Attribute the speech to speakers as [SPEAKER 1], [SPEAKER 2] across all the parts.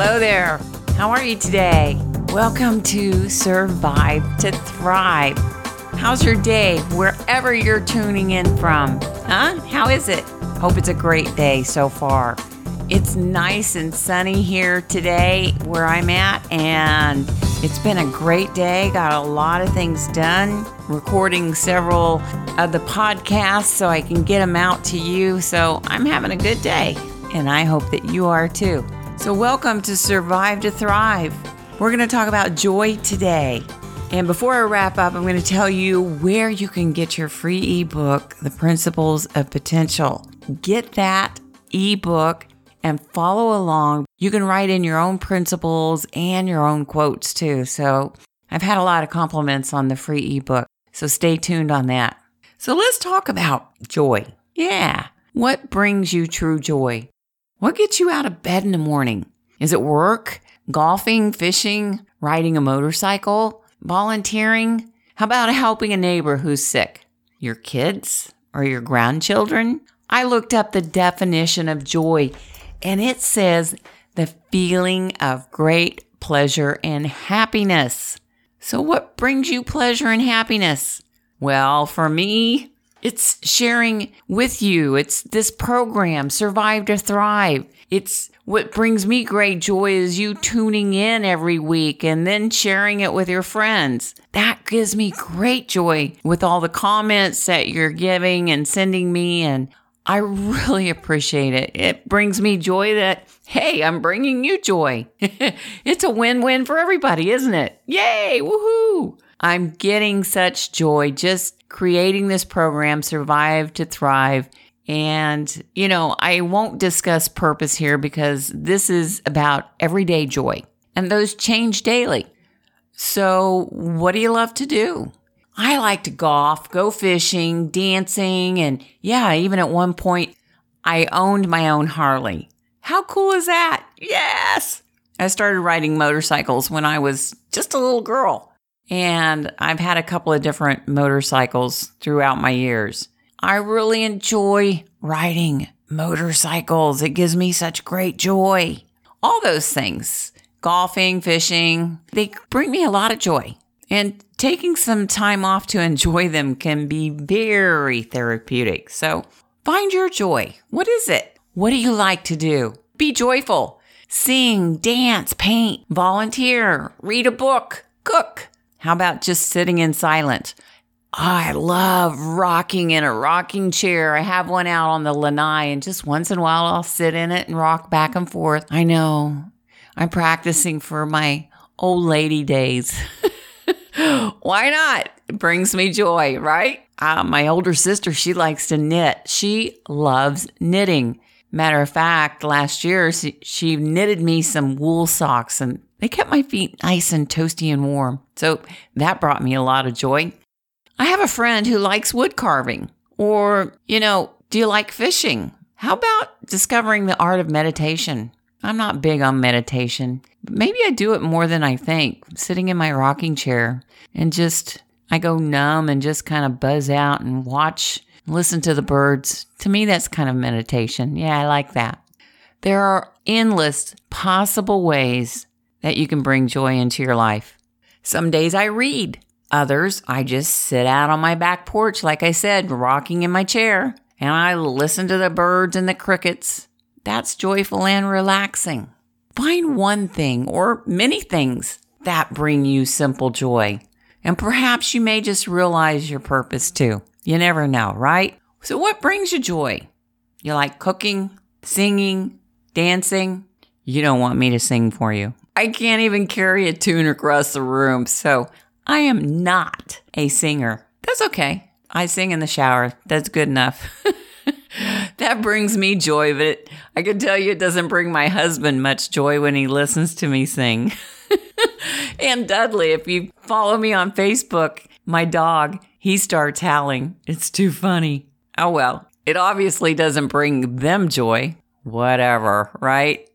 [SPEAKER 1] Hello there. How are you today? Welcome to Survive to Thrive. How's your day wherever you're tuning in from? Huh? How is it? Hope it's a great day so far. It's nice and sunny here today where I'm at, and it's been a great day. Got a lot of things done, recording several of the podcasts so I can get them out to you. So I'm having a good day, and I hope that you are too. So, welcome to Survive to Thrive. We're going to talk about joy today. And before I wrap up, I'm going to tell you where you can get your free ebook, The Principles of Potential. Get that ebook and follow along. You can write in your own principles and your own quotes too. So I've had a lot of compliments on the free ebook. So stay tuned on that. So let's talk about joy. Yeah. What brings you true joy? What gets you out of bed in the morning? Is it work, golfing, fishing, riding a motorcycle, volunteering? How about helping a neighbor who's sick? Your kids or your grandchildren? I looked up the definition of joy and it says the feeling of great pleasure and happiness. So, what brings you pleasure and happiness? Well, for me, it's sharing with you. It's this program, Survive to Thrive. It's what brings me great joy is you tuning in every week and then sharing it with your friends. That gives me great joy with all the comments that you're giving and sending me. And I really appreciate it. It brings me joy that, hey, I'm bringing you joy. it's a win win for everybody, isn't it? Yay! Woohoo! I'm getting such joy just creating this program, Survive to Thrive. And, you know, I won't discuss purpose here because this is about everyday joy, and those change daily. So, what do you love to do? I like to golf, go fishing, dancing, and yeah, even at one point, I owned my own Harley. How cool is that? Yes! I started riding motorcycles when I was just a little girl, and I've had a couple of different motorcycles throughout my years. I really enjoy riding motorcycles. It gives me such great joy. All those things, golfing, fishing, they bring me a lot of joy. And taking some time off to enjoy them can be very therapeutic. So find your joy. What is it? What do you like to do? Be joyful. Sing, dance, paint, volunteer, read a book, cook. How about just sitting in silence? I love rocking in a rocking chair. I have one out on the lanai, and just once in a while I'll sit in it and rock back and forth. I know I'm practicing for my old lady days. Why not? It brings me joy, right? Uh, my older sister, she likes to knit. She loves knitting. Matter of fact, last year she, she knitted me some wool socks and they kept my feet nice and toasty and warm. So that brought me a lot of joy. I have a friend who likes wood carving. Or, you know, do you like fishing? How about discovering the art of meditation? I'm not big on meditation, but maybe I do it more than I think, sitting in my rocking chair and just, I go numb and just kind of buzz out and watch, listen to the birds. To me, that's kind of meditation. Yeah, I like that. There are endless possible ways that you can bring joy into your life. Some days I read, others I just sit out on my back porch, like I said, rocking in my chair, and I listen to the birds and the crickets that's joyful and relaxing. Find one thing or many things that bring you simple joy. And perhaps you may just realize your purpose too. You never know, right? So, what brings you joy? You like cooking, singing, dancing? You don't want me to sing for you. I can't even carry a tune across the room, so I am not a singer. That's okay. I sing in the shower. That's good enough. that brings me joy, but I can tell you it doesn't bring my husband much joy when he listens to me sing. and Dudley, if you follow me on Facebook, my dog, he starts howling. It's too funny. Oh well, it obviously doesn't bring them joy. Whatever, right?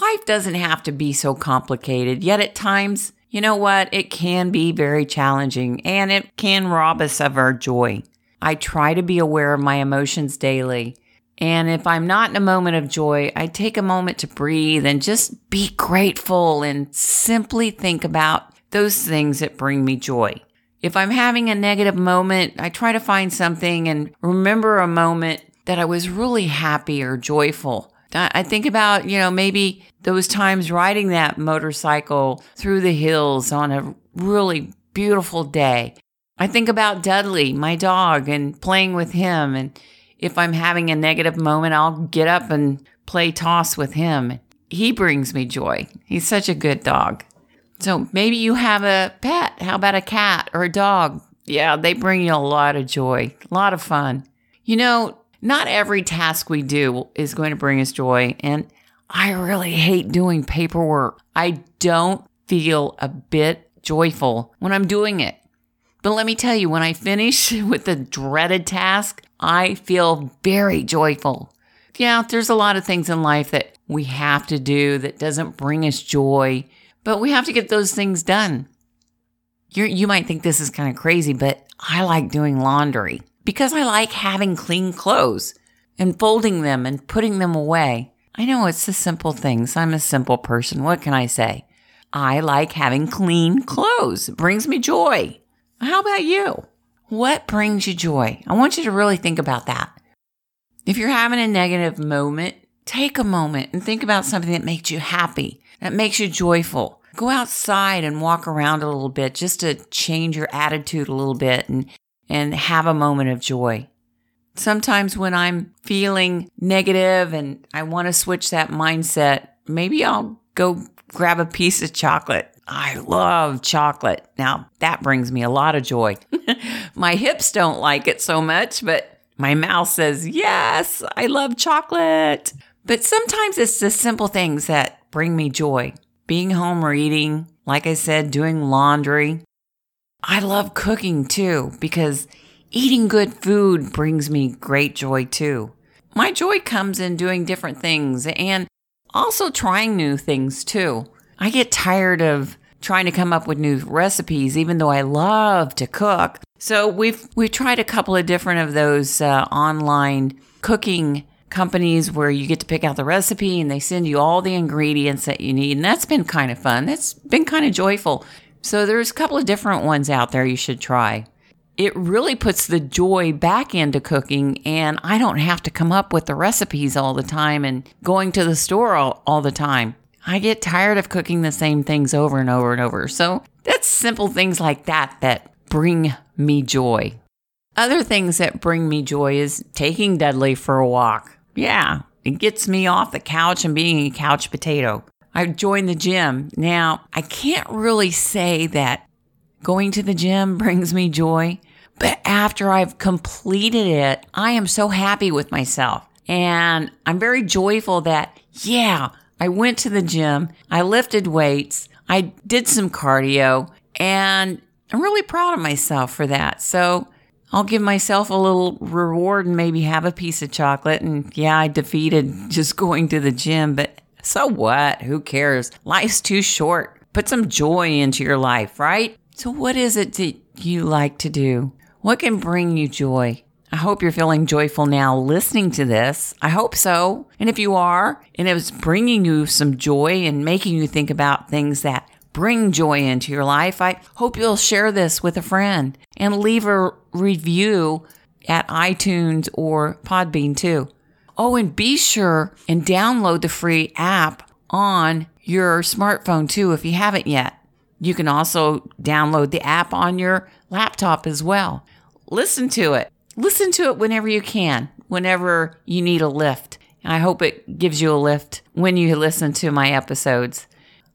[SPEAKER 1] Life doesn't have to be so complicated, yet at times, you know what? It can be very challenging and it can rob us of our joy. I try to be aware of my emotions daily And if I'm not in a moment of joy, I take a moment to breathe and just be grateful and simply think about those things that bring me joy. If I'm having a negative moment, I try to find something and remember a moment that I was really happy or joyful. I think about, you know, maybe those times riding that motorcycle through the hills on a really beautiful day. I think about Dudley, my dog, and playing with him. And if I'm having a negative moment, I'll get up and play toss with him. He brings me joy. He's such a good dog. So maybe you have a pet. How about a cat or a dog? Yeah, they bring you a lot of joy, a lot of fun. You know, not every task we do is going to bring us joy. And I really hate doing paperwork. I don't feel a bit joyful when I'm doing it. But let me tell you, when I finish with the dreaded task, I feel very joyful. Yeah, there's a lot of things in life that we have to do that doesn't bring us joy, but we have to get those things done. you you might think this is kind of crazy, but I like doing laundry because I like having clean clothes and folding them and putting them away. I know it's the simple things. I'm a simple person. What can I say? I like having clean clothes. It brings me joy. How about you? What brings you joy? I want you to really think about that. If you're having a negative moment, take a moment and think about something that makes you happy, that makes you joyful. Go outside and walk around a little bit just to change your attitude a little bit and and have a moment of joy. Sometimes when I'm feeling negative and I want to switch that mindset, maybe I'll go grab a piece of chocolate. I love chocolate. Now, that brings me a lot of joy. my hips don't like it so much, but my mouth says, Yes, I love chocolate. But sometimes it's the simple things that bring me joy. Being home reading, like I said, doing laundry, I love cooking too because eating good food brings me great joy too. My joy comes in doing different things and also trying new things too. I get tired of trying to come up with new recipes even though I love to cook. So we've we've tried a couple of different of those uh, online cooking companies where you get to pick out the recipe and they send you all the ingredients that you need and that's been kind of fun. That's been kind of joyful. So there's a couple of different ones out there you should try. It really puts the joy back into cooking, and I don't have to come up with the recipes all the time and going to the store all, all the time. I get tired of cooking the same things over and over and over. So that's simple things like that that bring me joy. Other things that bring me joy is taking Dudley for a walk. Yeah, it gets me off the couch and being a couch potato. I joined the gym. Now, I can't really say that going to the gym brings me joy, but after I've completed it, I am so happy with myself. And I'm very joyful that, yeah, I went to the gym, I lifted weights, I did some cardio, and I'm really proud of myself for that. So I'll give myself a little reward and maybe have a piece of chocolate. And yeah, I defeated just going to the gym, but so what? Who cares? Life's too short. Put some joy into your life, right? So, what is it that you like to do? What can bring you joy? I hope you're feeling joyful now listening to this. I hope so. And if you are, and it's bringing you some joy and making you think about things that bring joy into your life, I hope you'll share this with a friend and leave a review at iTunes or Podbean too. Oh, and be sure and download the free app on your smartphone too if you haven't yet. You can also download the app on your laptop as well. Listen to it. Listen to it whenever you can, whenever you need a lift. I hope it gives you a lift when you listen to my episodes.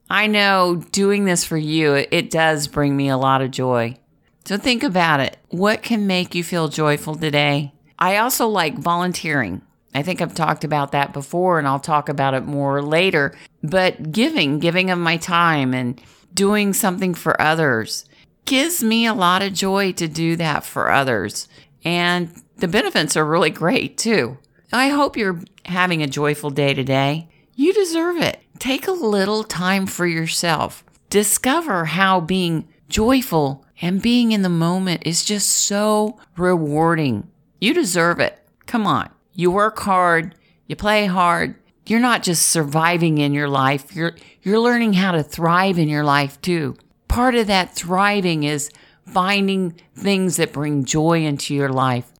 [SPEAKER 1] I know doing this for you, it does bring me a lot of joy. So think about it. What can make you feel joyful today? I also like volunteering. I think I've talked about that before and I'll talk about it more later. But giving, giving of my time and doing something for others gives me a lot of joy to do that for others. And the benefits are really great too. I hope you're having a joyful day today. You deserve it. Take a little time for yourself. Discover how being joyful and being in the moment is just so rewarding. You deserve it. Come on. You work hard, you play hard. You're not just surviving in your life, you're, you're learning how to thrive in your life too. Part of that thriving is finding things that bring joy into your life.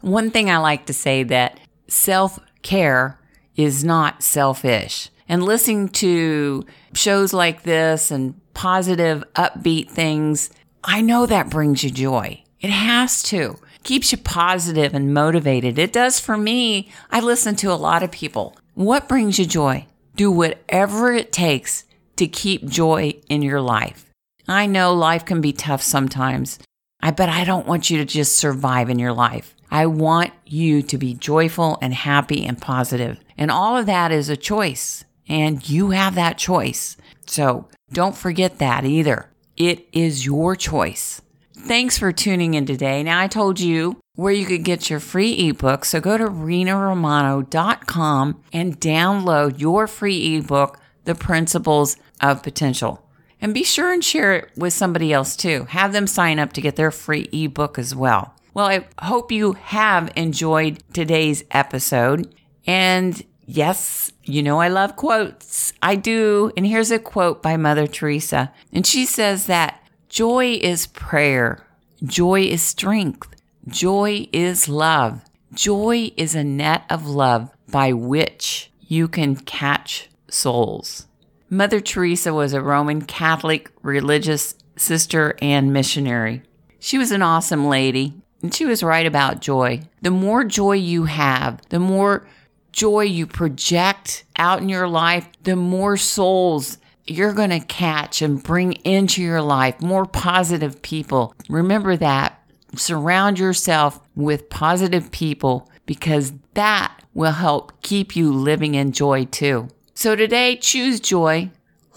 [SPEAKER 1] One thing I like to say that self care is not selfish. And listening to shows like this and positive, upbeat things, I know that brings you joy. It has to. Keeps you positive and motivated. It does for me. I listen to a lot of people. What brings you joy? Do whatever it takes to keep joy in your life. I know life can be tough sometimes. I bet I don't want you to just survive in your life. I want you to be joyful and happy and positive. And all of that is a choice. And you have that choice. So don't forget that either. It is your choice. Thanks for tuning in today. Now, I told you where you could get your free ebook. So go to rinaromano.com and download your free ebook, The Principles of Potential. And be sure and share it with somebody else too. Have them sign up to get their free ebook as well. Well, I hope you have enjoyed today's episode. And yes, you know I love quotes. I do. And here's a quote by Mother Teresa. And she says that joy is prayer, joy is strength, joy is love. Joy is a net of love by which you can catch souls. Mother Teresa was a Roman Catholic religious sister and missionary. She was an awesome lady, and she was right about joy. The more joy you have, the more joy you project out in your life, the more souls you're going to catch and bring into your life, more positive people. Remember that. Surround yourself with positive people because that will help keep you living in joy too. So today, choose joy.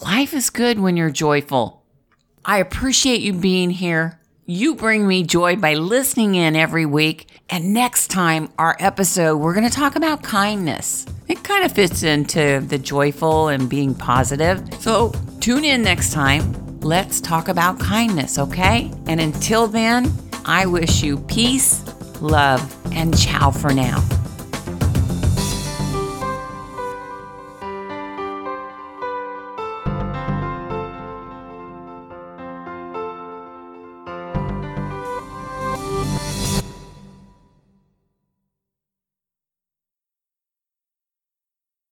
[SPEAKER 1] Life is good when you're joyful. I appreciate you being here. You bring me joy by listening in every week. And next time, our episode, we're going to talk about kindness. It kind of fits into the joyful and being positive. So tune in next time. Let's talk about kindness, okay? And until then, I wish you peace, love, and ciao for now.